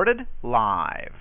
Recorded live.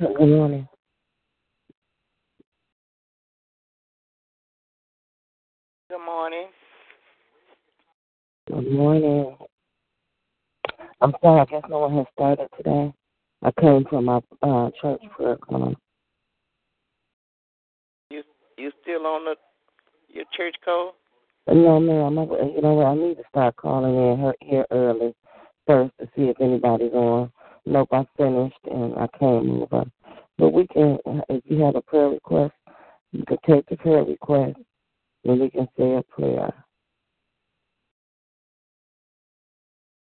Good morning. Good morning. Good morning. I'm sorry, I guess no one has started today. I came from my uh, church prayer call. You you still on the your church call? No, ma'am. I, you know what? I need to start calling in here early first to see if anybody's on. Nope, I finished and I came over. But we can, if you have a prayer request, you can take the prayer request and we can say a prayer.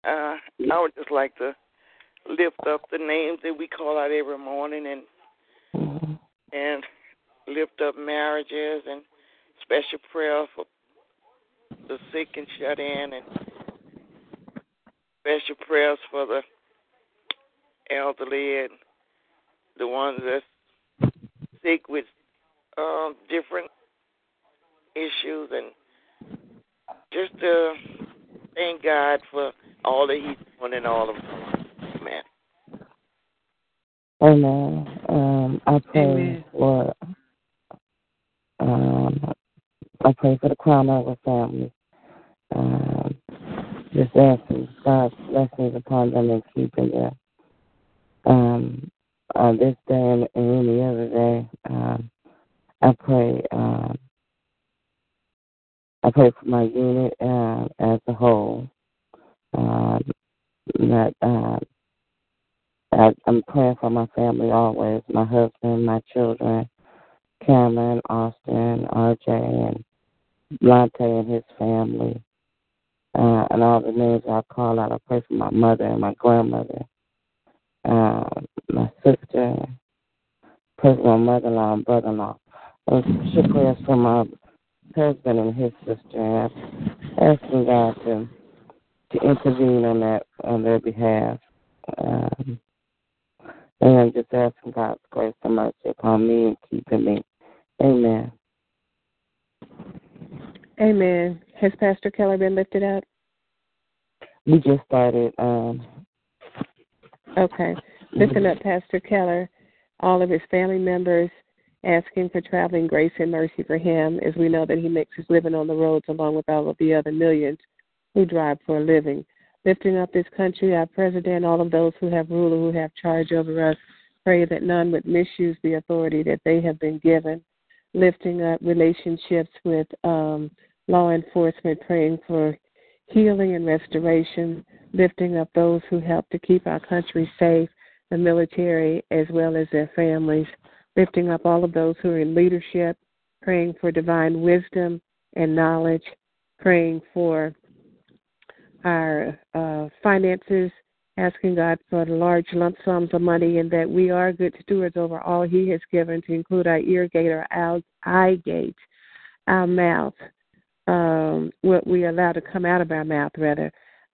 Uh, I would just like to lift up the names that we call out every morning and mm-hmm. and lift up marriages and special prayer for the sick and shut in and special prayers for the elderly and the ones that's sick with um, different issues and just to thank God for all that He's doing in all of us. Amen. Amen. Um, I pray Amen. for um, I pray for the crown of our family. Um, just asking God's blessings upon them and keeping them. Um, on this day and, any other day, um, I pray. Um, I pray for my unit uh, as a whole. Um, that uh, I, I'm praying for my family always. My husband, my children, Cameron, Austin, RJ, and Lante and his family, uh, and all the names I call out. I pray for my mother and my grandmother, uh, my sister, pray my mother-in-law and brother-in-law. I should prayers for my husband and his sister, and asking God to to intervene on that on their behalf. Um, and I'm just asking God's grace and mercy upon me and keeping me. Amen. Amen. Has Pastor Keller been lifted up? We just started. Um, okay. Lifting up Pastor Keller, all of his family members, asking for traveling grace and mercy for him, as we know that he makes his living on the roads along with all of the other millions who drive for a living. Lifting up this country, our president, all of those who have rule, who have charge over us, pray that none would misuse the authority that they have been given. Lifting up relationships with um, law enforcement, praying for healing and restoration, lifting up those who help to keep our country safe, the military as well as their families, lifting up all of those who are in leadership, praying for divine wisdom and knowledge, praying for our uh, finances, asking God for large lump sums of money, and that we are good stewards over all He has given, to include our ear gate, our eye gate, our mouth, um, what we allow to come out of our mouth, rather,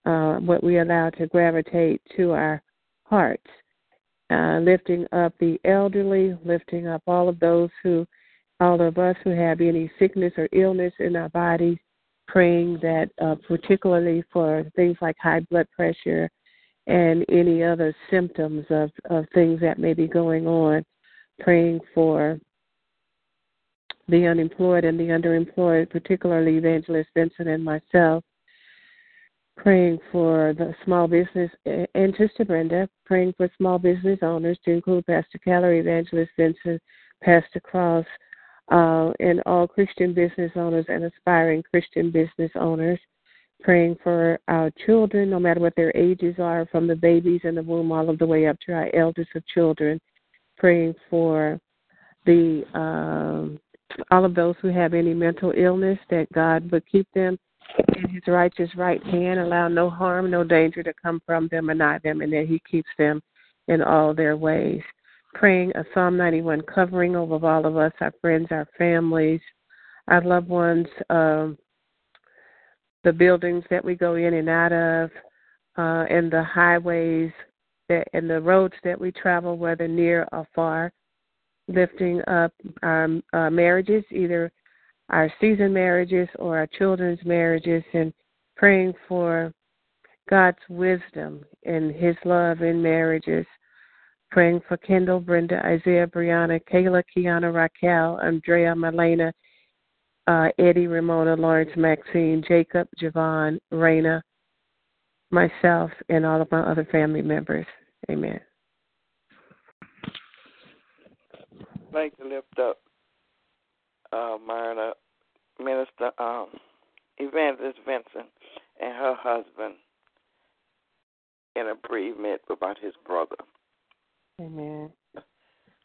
uh, what we allow to gravitate to our hearts. Uh, lifting up the elderly, lifting up all of those who, all of us who have any sickness or illness in our bodies, praying that uh, particularly for things like high blood pressure and any other symptoms of, of things that may be going on, praying for the unemployed and the underemployed, particularly Evangelist Vincent and myself, praying for the small business and Sister Brenda, praying for small business owners to include Pastor Keller, Evangelist Vincent, Pastor Cross, uh, and all Christian business owners and aspiring Christian business owners, praying for our children, no matter what their ages are, from the babies in the womb all of the way up to our eldest of children, praying for the um, all of those who have any mental illness, that God would keep them in His righteous right hand, allow no harm, no danger to come from them or nigh them, and that He keeps them in all their ways. Praying a Psalm 91 covering over all of us, our friends, our families, our loved ones, um, the buildings that we go in and out of, uh, and the highways that, and the roads that we travel, whether near or far, lifting up our uh, marriages, either our season marriages or our children's marriages, and praying for God's wisdom and His love in marriages Praying for Kendall, Brenda, Isaiah, Brianna, Kayla, Kiana, Raquel, Andrea, Malena, uh, Eddie, Ramona, Lawrence, Maxine, Jacob, Javon, Raina, myself, and all of my other family members. Amen. Like to lift up uh, Myrna, Minister um, Evangelist Vincent and her husband in a bereavement about his brother. Amen.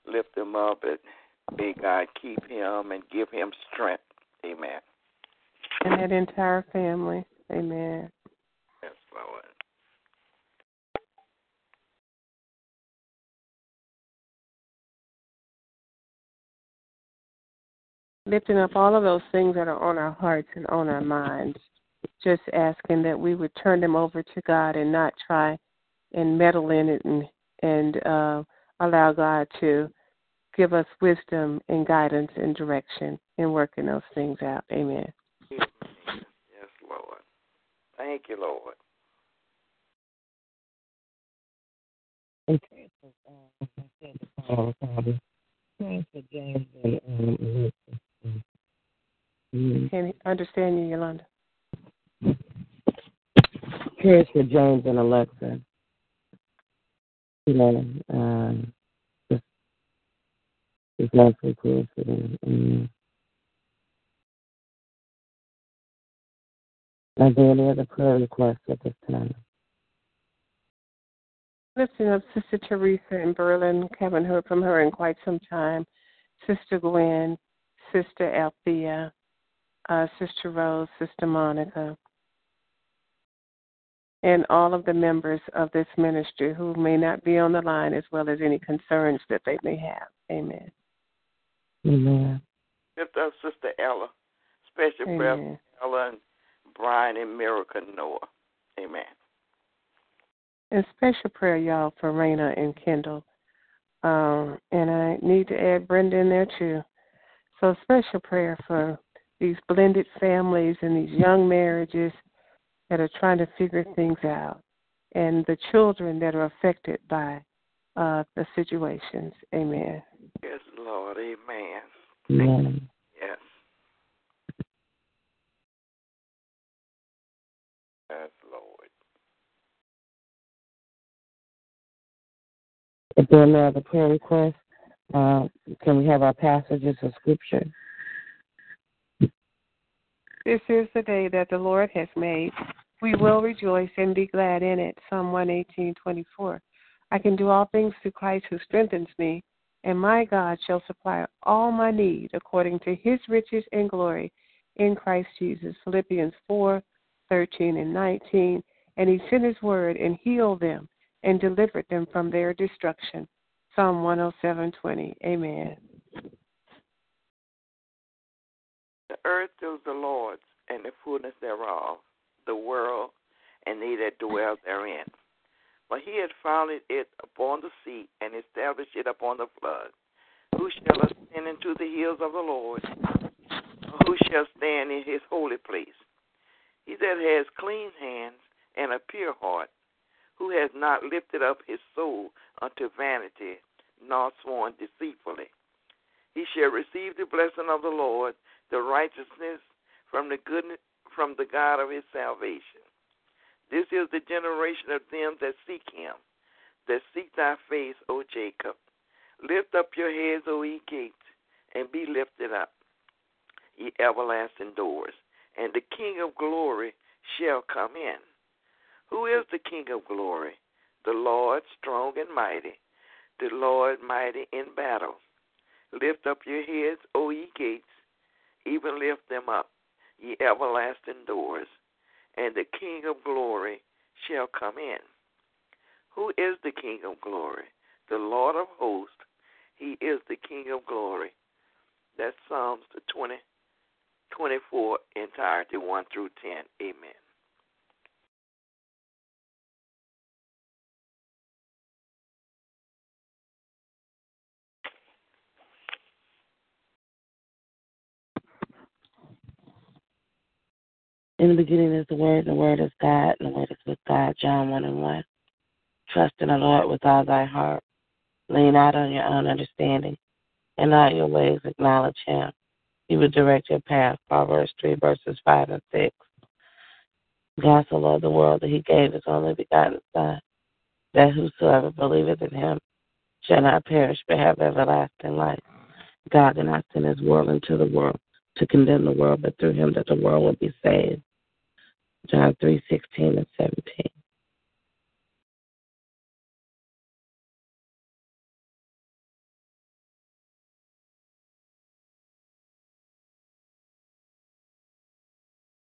Lift him up and may God keep him and give him strength. Amen. And that entire family. Amen. Yes, Lord. Lifting up all of those things that are on our hearts and on our minds. Just asking that we would turn them over to God and not try and meddle in it and and uh, allow God to give us wisdom and guidance and direction in working those things out. Amen. Yes, Lord. Thank you, Lord. Okay, so uh, I said the Father, Father, praying for James and um, Elizabeth. Mm. Can understand you, Yolanda. Prayers for James and Alexa. You know, um, just, just week prayers for them. Mm. Are there any other prayer requests at this time? Listen up Sister Teresa in Berlin. Haven't heard from her in quite some time. Sister Gwen, Sister Althea, uh, Sister Rose, Sister Monica, and all of the members of this ministry who may not be on the line, as well as any concerns that they may have. Amen. Amen. Lift up Sister Ella. Special prayer for Ella and Brian and Miracle Noah. Amen. And special prayer, y'all, for Raina and Kendall. Um, and I need to add Brenda in there too. So special prayer for these blended families and these young marriages that are trying to figure things out, and the children that are affected by uh, the situations. Amen. Yes, Lord. Amen. Amen. Yes. Yes, Lord. If there are no other prayer requests, uh, can we have our passages of scripture? This is the day that the Lord has made. We will rejoice and be glad in it. Psalm 118:24. I can do all things through Christ who strengthens me, and my God shall supply all my need according to his riches and glory in Christ Jesus. Philippians 4:13 and 19. And he sent his word and healed them and delivered them from their destruction. Psalm 107:20. Amen. Earth is the Lord's, and the fullness thereof, the world, and they that dwell therein. For he hath founded it upon the sea, and established it upon the flood. Who shall ascend into the hills of the Lord? Who shall stand in his holy place? He that has clean hands and a pure heart, who has not lifted up his soul unto vanity, nor sworn deceitfully. He shall receive the blessing of the Lord, the righteousness from the goodness from the God of his salvation. This is the generation of them that seek him, that seek thy face, O Jacob. Lift up your heads, O ye gates, and be lifted up, ye everlasting doors, and the King of glory shall come in. Who is the King of glory? The Lord strong and mighty, the Lord mighty in battle. Lift up your heads, O ye gates, even lift them up, ye everlasting doors, and the King of glory shall come in. Who is the King of glory? The Lord of hosts. He is the King of glory. That's Psalms the 20, 24 entirety, 1 through 10. Amen. In the beginning is the Word, and the Word is God, and the Word is with God. John 1 and 1. Trust in the Lord with all thy heart, Lean out on your own understanding. In all your ways acknowledge him. He will direct your path. Proverbs 3, verses 5 and 6. God so loved the world that he gave his only begotten Son, that whosoever believeth in him shall not perish but have everlasting life. God did not send his word into the world to condemn the world, but through him that the world would be saved. John 3, 16 and 17.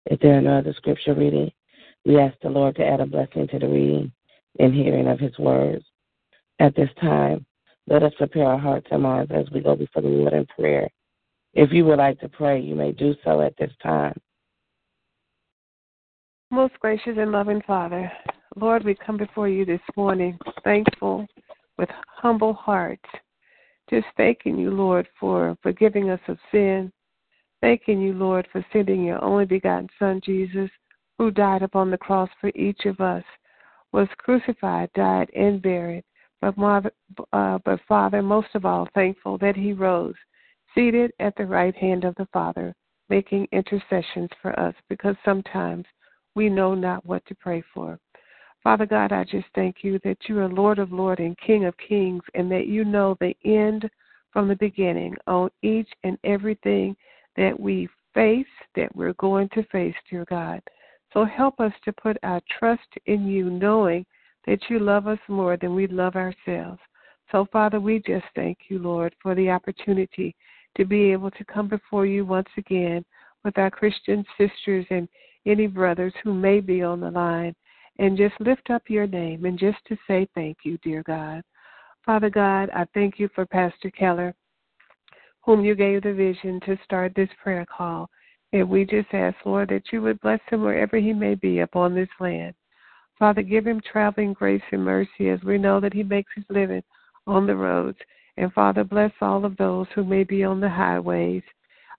If there are no other scripture reading, we ask the Lord to add a blessing to the reading and hearing of his words. At this time, let us prepare our hearts and minds as we go before the Lord in prayer. If you would like to pray, you may do so at this time. Most gracious and loving Father, Lord, we come before you this morning thankful with humble hearts, just thanking you, Lord, for forgiving us of sin, Thanking you, Lord, for sending your only begotten Son, Jesus, who died upon the cross for each of us, was crucified, died, and buried. But, uh, but Father, most of all, thankful that he rose, seated at the right hand of the Father, making intercessions for us, because sometimes we know not what to pray for. Father God, I just thank you that you are Lord of Lords and King of Kings, and that you know the end from the beginning on each and everything that we face, that we're going to face, dear God. So help us to put our trust in you, knowing that you love us more than we love ourselves. So, Father, we just thank you, Lord, for the opportunity to be able to come before you once again with our Christian sisters and any brothers who may be on the line and just lift up your name and just to say thank you, dear God. Father God, I thank you for Pastor Keller whom you gave the vision to start this prayer call. And we just ask, Lord, that you would bless him wherever he may be upon this land. Father, give him traveling grace and mercy as we know that he makes his living on the roads. And Father, bless all of those who may be on the highways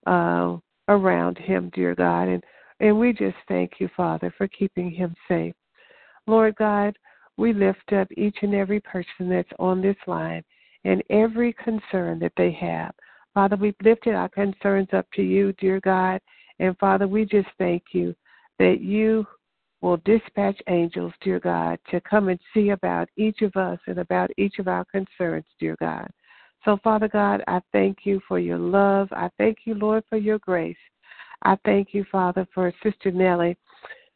uh, around him, dear God. And, and we just thank you, Father, for keeping him safe. Lord God, we lift up each and every person that's on this line and every concern that they have. Father, we've lifted our concerns up to you, dear God. And Father, we just thank you that you will dispatch angels, dear God, to come and see about each of us and about each of our concerns, dear God. So, Father God, I thank you for your love. I thank you, Lord, for your grace. I thank you, Father, for Sister Nellie,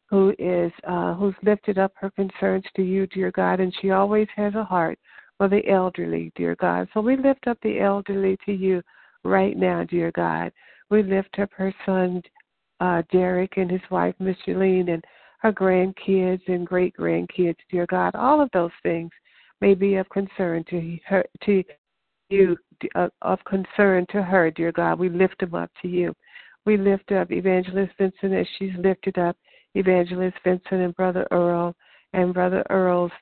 who is uh, who's lifted up her concerns to you, dear God, and she always has a heart for the elderly, dear God. So we lift up the elderly to you right now, dear God. We lift up her son, uh, Derek, and his wife, Miss Jeline, and her grandkids and great grandkids, dear God. All of those things may be of concern to her, to you, uh, of concern to her, dear God. We lift them up to you. We lift up Evangelist Vincent as she's lifted up Evangelist Vincent and Brother Earl and Brother Earl's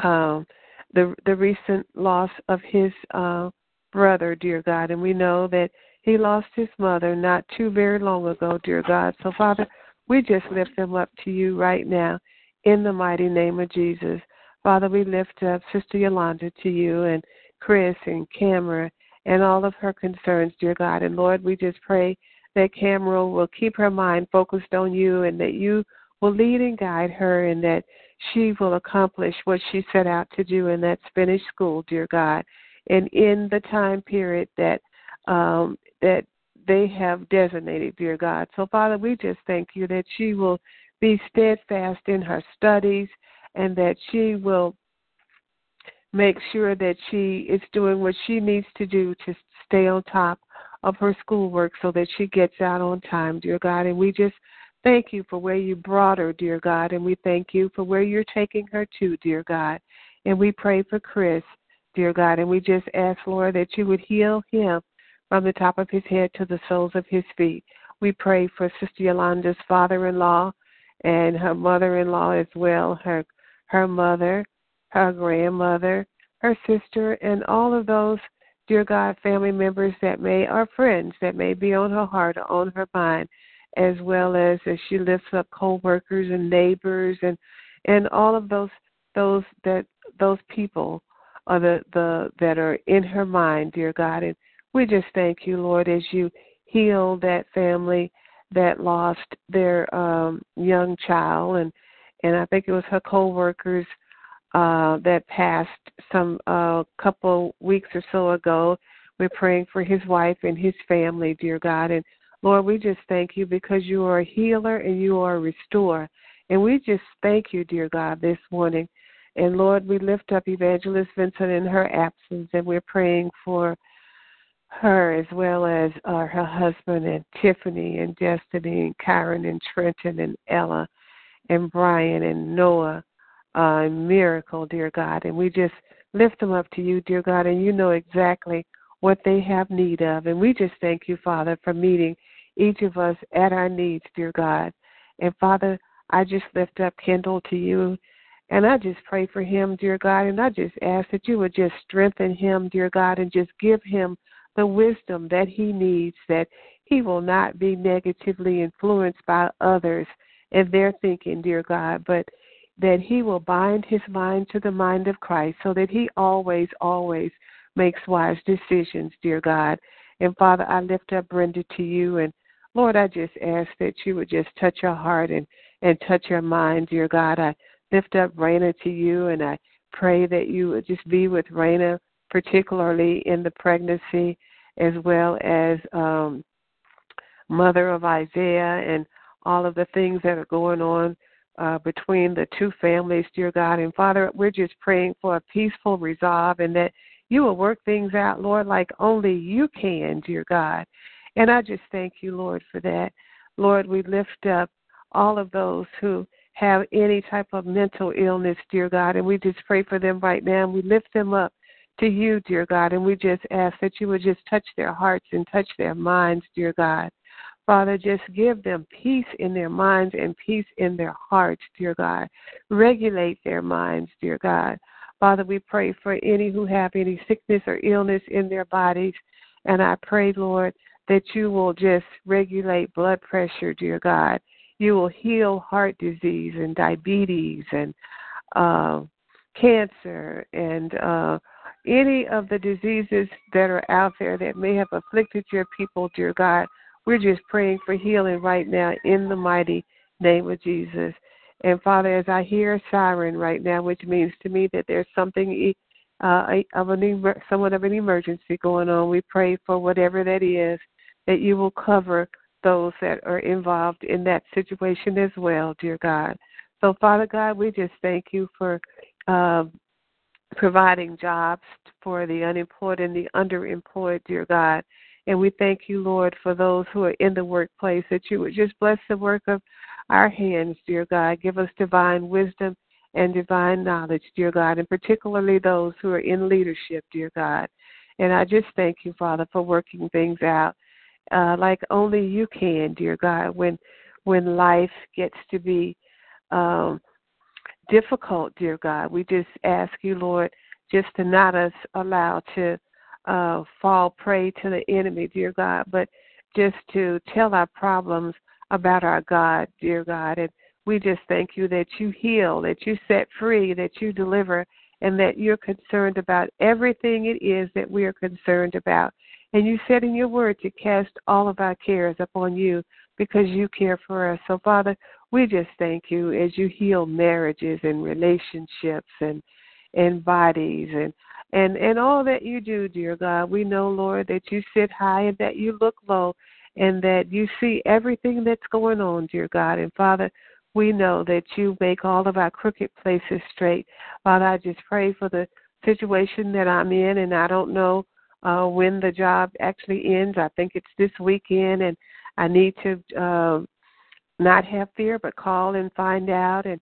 um, the the recent loss of his uh, brother, dear God, and we know that he lost his mother not too very long ago, dear God. So, Father, we just lift them up to you right now in the mighty name of Jesus. Father, we lift up Sister Yolanda to you and Chris and Cameron and all of her concerns, dear God. And Lord, we just pray that Cameron will keep her mind focused on you and that you will lead and guide her and that she will accomplish what she set out to do, and that's finish school, dear God and in the time period that um, that they have designated, dear God. So, Father, we just thank you that she will be steadfast in her studies and that she will make sure that she is doing what she needs to do to stay on top of her schoolwork so that she gets out on time, dear God. And we just thank you for where you brought her, dear God. And we thank you for where you're taking her to, dear God. And we pray for Chris dear God. And we just ask, Lord, that you would heal him from the top of his head to the soles of his feet. We pray for Sister Yolanda's father in law and her mother in law as well, her her mother, her grandmother, her sister, and all of those, dear God, family members that may are friends that may be on her heart or on her mind, as well as as she lifts up co workers and neighbors and and all of those those that those people are the, the that are in her mind, dear God. And we just thank you, Lord, as you heal that family that lost their um young child and and I think it was her co-workers uh that passed some uh couple weeks or so ago. We're praying for his wife and his family, dear God. And Lord, we just thank you because you are a healer and you are a restorer. And we just thank you, dear God, this morning. And Lord, we lift up Evangelist Vincent in her absence, and we're praying for her as well as uh, her husband and Tiffany and Destiny and Karen and Trenton and Ella and Brian and Noah uh, Miracle, dear God. And we just lift them up to you, dear God, and you know exactly what they have need of. And we just thank you, Father, for meeting each of us at our needs, dear God. And Father, I just lift up Kendall to you. And I just pray for him, dear God, and I just ask that you would just strengthen him, dear God, and just give him the wisdom that he needs, that he will not be negatively influenced by others and their thinking, dear God, but that he will bind his mind to the mind of Christ so that he always, always makes wise decisions, dear God. And Father, I lift up Brenda to you and Lord, I just ask that you would just touch her heart and, and touch her mind, dear God. I lift up Raina to you and I pray that you would just be with Raina particularly in the pregnancy, as well as um, mother of Isaiah and all of the things that are going on uh, between the two families, dear God. And Father, we're just praying for a peaceful resolve and that you will work things out, Lord, like only you can, dear God. And I just thank you, Lord, for that. Lord, we lift up all of those who have any type of mental illness, dear God, and we just pray for them right now. And we lift them up to you, dear God, and we just ask that you would just touch their hearts and touch their minds, dear God. Father, just give them peace in their minds and peace in their hearts, dear God. Regulate their minds, dear God. Father, we pray for any who have any sickness or illness in their bodies. And I pray, Lord, that you will just regulate blood pressure, dear God. You will heal heart disease and diabetes and uh, cancer and uh, any of the diseases that are out there that may have afflicted your people, dear God. We're just praying for healing right now in the mighty name of Jesus. And Father, as I hear a siren right now, which means to me that there's something uh, of an somewhat of an emergency going on, we pray for whatever that is, that you will cover those that are involved in that situation as well, dear God. So, Father God, we just thank you for uh, providing jobs for the unemployed and the underemployed, dear God. And we thank you, Lord, for those who are in the workplace, that you would just bless the work of our hands, dear God. Give us divine wisdom and divine knowledge, dear God, and particularly those who are in leadership, dear God. And I just thank you, Father, for working things out uh, like only you can, dear God, when when life gets to be um, difficult, dear God. We just ask you, Lord, just to not us allow to uh, fall prey to the enemy, dear God, but just to tell our problems about our God, dear God. And we just thank you that you heal, that you set free, that you deliver, and that you're concerned about everything it is that we are concerned about. And you said in your word to cast all of our cares upon you because you care for us. So, Father, we just thank you as you heal marriages and relationships and and bodies and and and all that you do, dear God. We know, Lord, that you sit high and that you look low and that you see everything that's going on, dear God. And Father, we know that you make all of our crooked places straight. Father, I just pray for the situation that I'm in and I don't know uh when the job actually ends. I think it's this weekend and I need to uh, not have fear, but call and find out. And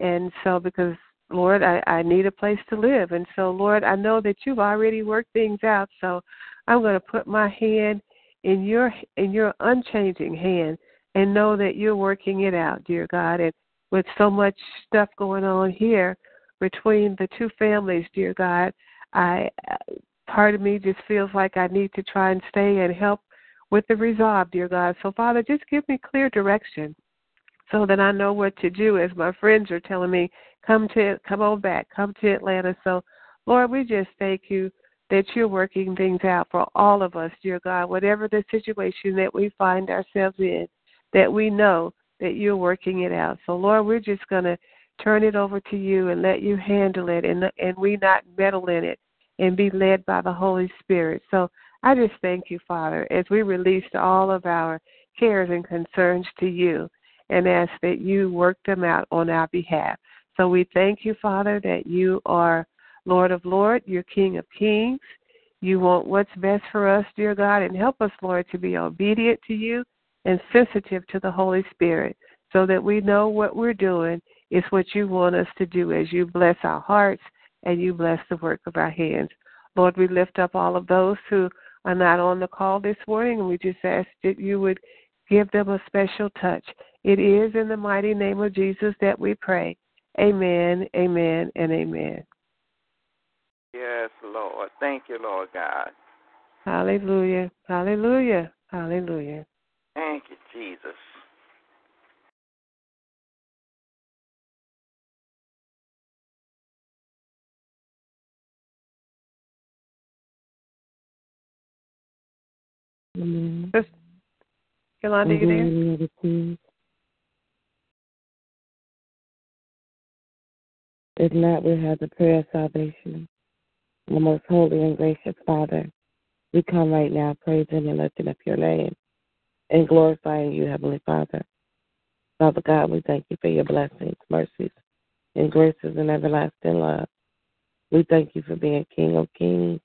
and so because Lord, I, I need a place to live, and so Lord, I know that you've already worked things out. So I'm going to put my hand in your in your unchanging hand and know that you're working it out, dear God. And with so much stuff going on here between the two families, dear God, I part of me just feels like I need to try and stay and help with the resolve, dear God. So, Father, just give me clear direction so that I know what to do as my friends are telling me, come to come on back, come to Atlanta. So, Lord, we just thank you that you're working things out for all of us, dear God, whatever the situation that we find ourselves in, that we know that you're working it out. So, Lord, we're just going to turn it over to you and let you handle it and, and we not meddle in it and be led by the Holy Spirit. So, I just thank you, Father, as we release all of our cares and concerns to you and ask that you work them out on our behalf. So we thank you, Father, that you are Lord of Lords, you're King of Kings. You want what's best for us, dear God, and help us, Lord, to be obedient to you and sensitive to the Holy Spirit so that we know what we're doing is what you want us to do as you bless our hearts and you bless the work of our hands. Lord, we lift up all of those who are not on the call this morning, and we just ask that you would give them a special touch. It is in the mighty name of Jesus that we pray. Amen, amen, and amen. Yes, Lord. Thank you, Lord God. Hallelujah, hallelujah, hallelujah. Thank you, Jesus. Amen. Yolanda, you there? If not, we have the prayer of salvation. The most holy and gracious Father, we come right now praising and lifting up your name and glorifying you, Heavenly Father. Father God, we thank you for your blessings, mercies, and graces and everlasting love. We thank you for being King of kings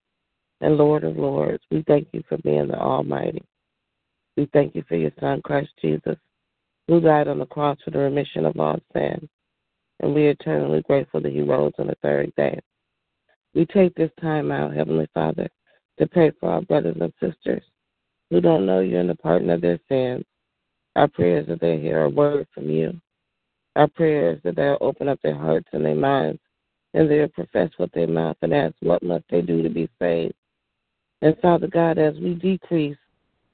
and Lord of lords. We thank you for being the Almighty. We thank you for your Son, Christ Jesus, who died on the cross for the remission of all sin. And we are eternally grateful that he rose on the third day. We take this time out, Heavenly Father, to pray for our brothers and sisters who don't know you and the pardon of their sins. Our prayers that they hear a word from you. Our prayers that they'll open up their hearts and their minds and they'll profess with their mouth and ask, What must they do to be saved? And Father God, as we decrease,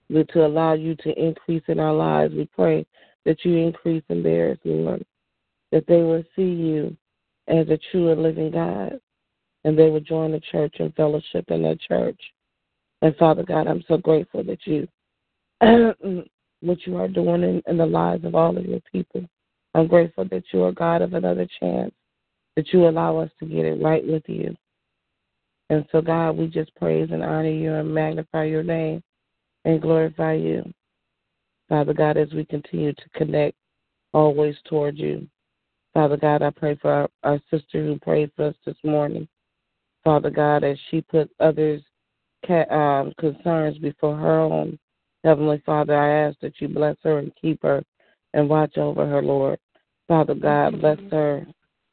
we to allow you to increase in our lives, we pray that you increase in theirs, Lord, that they will see you as a true and living God, and they will join the church and fellowship in that church. And Father God, I'm so grateful that you, what you are doing in, in the lives of all of your people. I'm grateful that you are God of another chance, that you allow us to get it right with you. And so, God, we just praise and honor you and magnify your name and glorify you. Father God, as we continue to connect always toward you. Father God, I pray for our, our sister who prayed for us this morning. Father God, as she put others' um, concerns before her own. Heavenly Father, I ask that you bless her and keep her and watch over her, Lord. Father God, bless her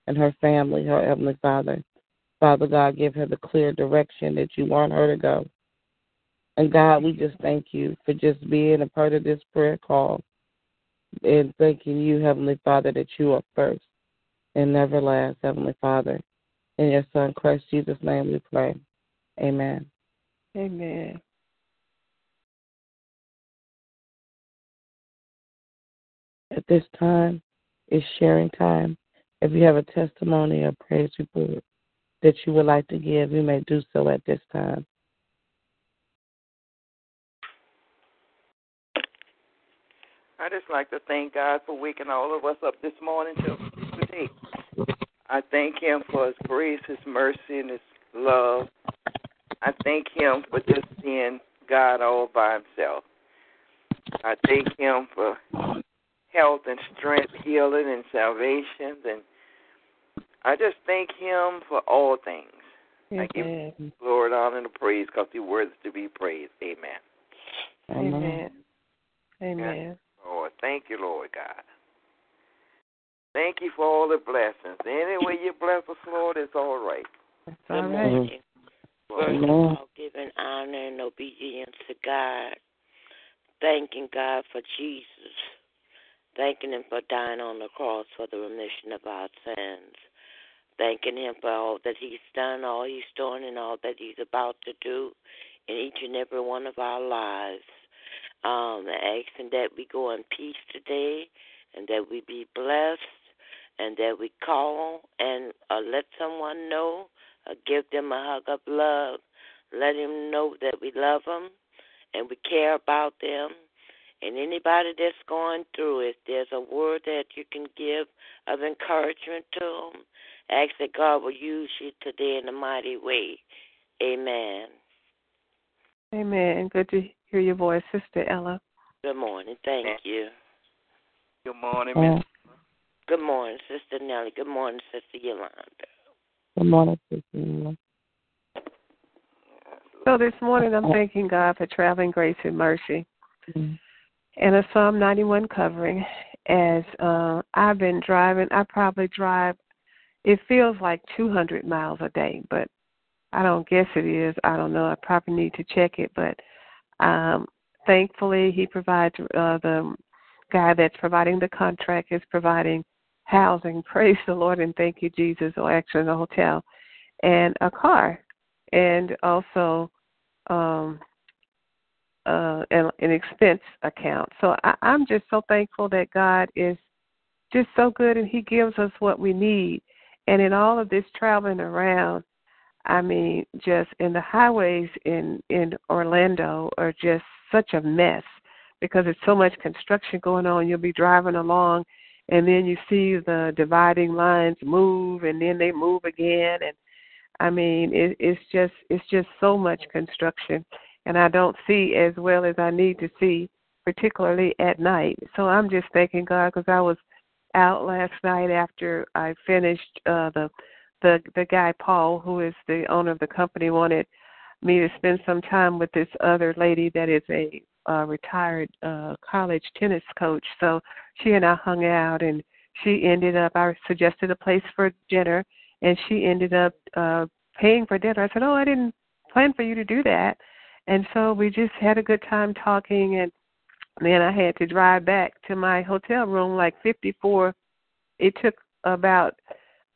and her family, her Heavenly Father. Father God, give her the clear direction that you want her to go. And God, we just thank you for just being a part of this prayer call and thanking you, Heavenly Father, that you are first and never last, Heavenly Father. In your Son, Christ Jesus' name, we pray. Amen. Amen. At this time is sharing time. If you have a testimony or praise report, that you would like to give, you may do so at this time. I just like to thank God for waking all of us up this morning to today. I thank Him for His grace, His mercy, and His love. I thank Him for just being God all by Himself. I thank Him for health and strength, healing and salvation, and I just thank Him for all things. I give Amen. Lord honor and praise because He worthy to be praised. Amen. Amen. Amen. Lord, oh, thank you, Lord God. Thank you for all the blessings. Any way you bless us, Lord, it's all right. That's all Good morning. First of Amen. all, giving honor and obedience to God, thanking God for Jesus, thanking Him for dying on the cross for the remission of our sins, thanking Him for all that He's done, all He's doing, and all that He's about to do in each and every one of our lives. Um, asking that we go in peace today, and that we be blessed, and that we call and uh, let someone know Uh, give them a hug of love. Let them know that we love them and we care about them. And anybody that's going through it, there's a word that you can give of encouragement to them. Ask that God will use you today in a mighty way. Amen. Amen. Good to hear your voice, Sister Ella. Good morning. Thank you. Good morning, Miss. Good morning, Sister Nellie. Good morning, Sister Yolanda. Good morning, Sister Ella. So this morning I'm thanking God for traveling grace and mercy Mhm. and a Psalm 91 covering. As uh, I've been driving, I probably drive, it feels like 200 miles a day, but I don't guess it is. I don't know. I probably need to check it, but um, thankfully He provides uh, the guy that's providing the contract is providing housing. Praise the Lord and thank you, Jesus, or actually a hotel and a car, and also um, uh, an, an expense account. So I, I'm just so thankful that God is just so good and He gives us what we need. And in all of this traveling around, I mean, just in the highways in in Orlando are just such a mess because there's so much construction going on. You'll be driving along, and then you see the dividing lines move, and then they move again, and I mean, it, it's just it's just so much construction, and I don't see as well as I need to see, particularly at night. So I'm just thanking God because I was out last night after I finished uh, the the the guy Paul, who is the owner of the company, wanted me to spend some time with this other lady that is a uh, retired uh, college tennis coach. So she and I hung out, and she ended up. I suggested a place for dinner, and she ended up uh, paying for dinner. I said, "Oh, I didn't plan for you to do that," and so we just had a good time talking, and then I had to drive back to my hotel room like 54. It took about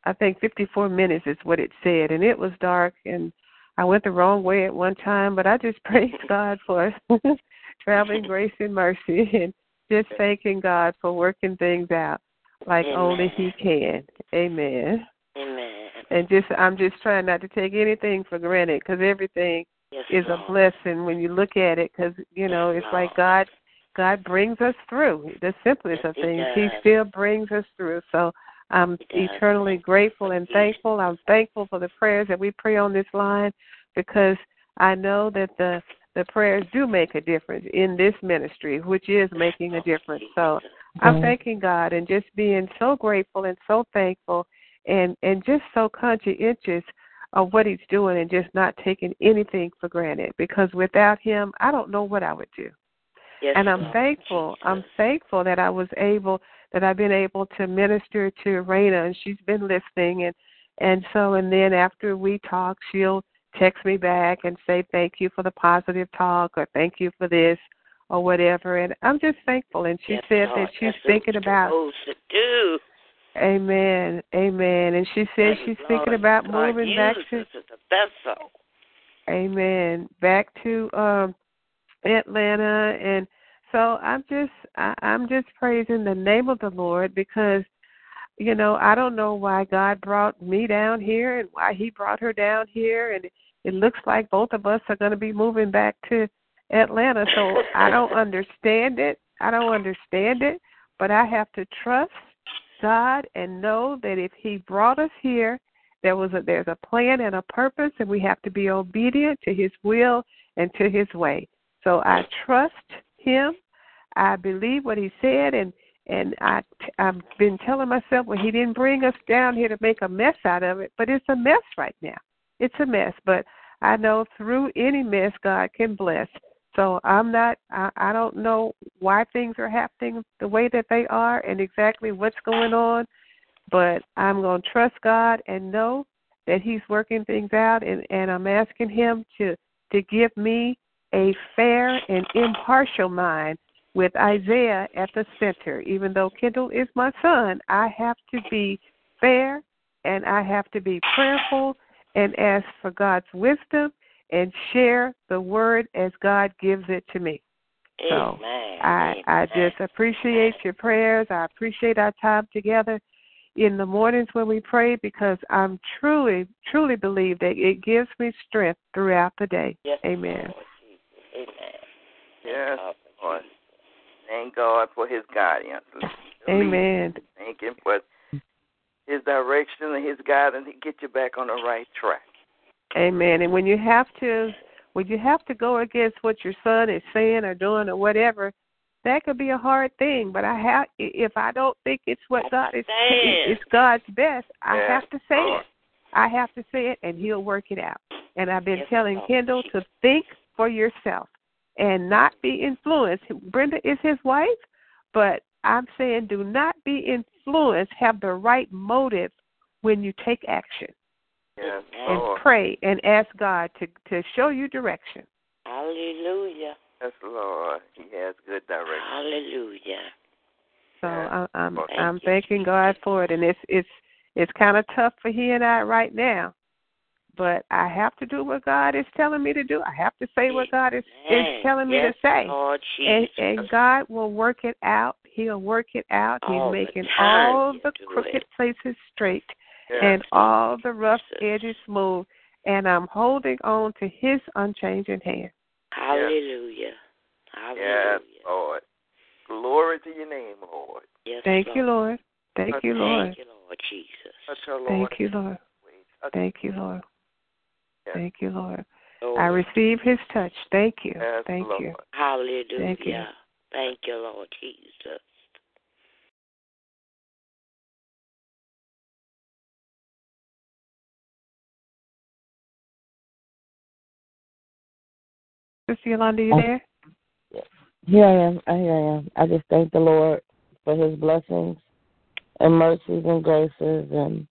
I think 54 minutes is what it said, and it was dark, and I went the wrong way at one time, but I just praise God for traveling grace and mercy, and just thanking God for working things out like Amen. only He can. Amen. Amen. And just I'm just trying not to take anything for granted because everything Yes, is a blessing when you look at it because you know it's like God God brings us through the simplest Yes, of things. He does. still brings us through. So I'm eternally grateful and thankful. I'm thankful for the prayers that we pray on this line because I know that the the prayers do make a difference in this ministry, which is making a difference. So I'm thanking God and just being so grateful and so thankful and and just so conscientious of what he's doing and just not taking anything for granted because without him I don't know what I would do. Yes, And I'm Lord. thankful. I'm thankful that I was able that I've been able to minister to Raina and she's been listening and and so and then after we talk she'll text me back and say thank you for the positive talk or thank you for this or whatever and I'm just thankful and she Yes, said Lord. that she's thinking about to do. Amen. Amen. And she said Thank she's Lord. thinking about moving back to uses us as a vessel. Amen. Back to um Atlanta and so I'm just I, I'm just praising the name of the Lord because you know, I don't know why God brought me down here and why he brought her down here and it looks like both of us are going to be moving back to Atlanta. So I don't understand it. I don't understand it, but I have to trust God and know that if he brought us here, there was a there's a plan and a purpose and we have to be obedient to his will and to his way. So I trust him. I believe what he said and and I I've been telling myself well he didn't bring us down here to make a mess out of it, but it's a mess right now. It's a mess, but I know through any mess God can bless. So I'm not I, I don't know why things are happening the way that they are and exactly what's going on, but I'm going to trust God and know that he's working things out and and I'm asking him to to give me a fair and impartial mind with Isaiah at the center. Even though Kendall is my son, I have to be fair and I have to be prayerful and ask for God's wisdom and share the word as God gives it to me. So Amen. I I Amen. just appreciate your prayers. I appreciate our time together. in the mornings when we pray because I'm truly, truly believe that it gives me strength throughout the day. Yes, Amen. Lord Jesus. Amen. Yes, Lord. Thank God for His guidance. Amen. Thank Him for His direction and His guidance to get you back on the right track. Amen. And when you have to when you have to go against what your son is saying or doing or whatever, that could be a hard thing. But I have if I don't think it's what God is Understand. it's God's best, I Yes, have to say it. I have to say it and he'll work it out. And I've been Yes, telling Lord. Kendall to think for yourself and not be influenced. Brenda is his wife, but I'm saying do not be influenced, have the right motive when you take action Yes, and Lord. pray and ask God to to show you direction. Hallelujah. Yes, Lord. He has good direction. Hallelujah. So Yeah. I, I'm Thank I'm you, thanking God for it, and it's it's it's kind of tough for he and I right now, but I have to do what God is telling me to do. I have to say what God is is Amen. telling me yes, to say, Lord and Jesus. and God will work it out. He'll work it out. He's All the making time all the crooked it. places straight Yes. and all the rough Jesus. edges smooth. And I'm holding on to His unchanging hand. Hallelujah. Yes, Hallelujah. Lord. Glory to your name, Lord. Yes, Thank you, Lord. Thank you, Lord. Thank you, Lord Jesus. Touch her, Lord. Thank you, Lord. Thank you, Lord. Yes. Thank you, Lord. Lord. I receive His touch. Thank you. Yes, Thank Lord. you. Hallelujah. Thank you. Thank you, Lord Jesus. Sister Yolanda, you Oh. there? Here I am. Here I am. I just thank the Lord for His blessings and mercies and graces, and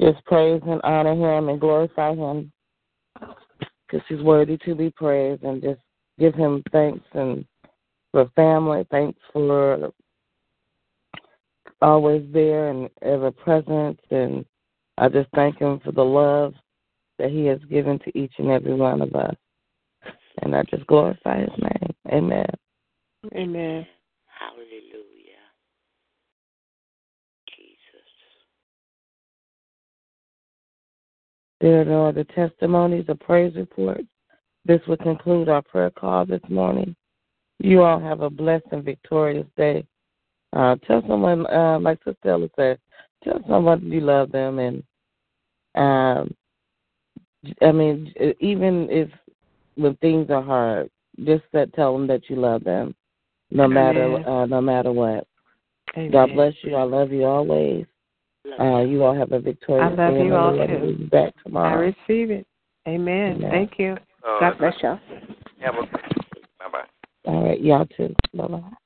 just praise and honor Him and glorify Him because He's worthy to be praised, and just give Him thanks and for family. Thanks for always there and ever present, and I just thank Him for the love that He has given to each and every one of us, and I just glorify His name. Amen. Amen. Hallelujah. Jesus. There are no other testimonies or praise reports. This will conclude our prayer call this morning. You all have a blessed and victorious day. Uh, tell someone, uh, like Sister Ella said, tell someone you love them, and um, I mean, even if when things are hard, just that tell them that you love them, no matter uh, no matter what. Amen. God bless you. I love you always. Uh, you. you all have a victorious day. I love day. you and all, the Lord too. will be back I receive it. Amen. Amen. Thank you. Uh, God bless y'all. Have a bye bye. All right, y'all too. Bye bye.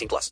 18 plus.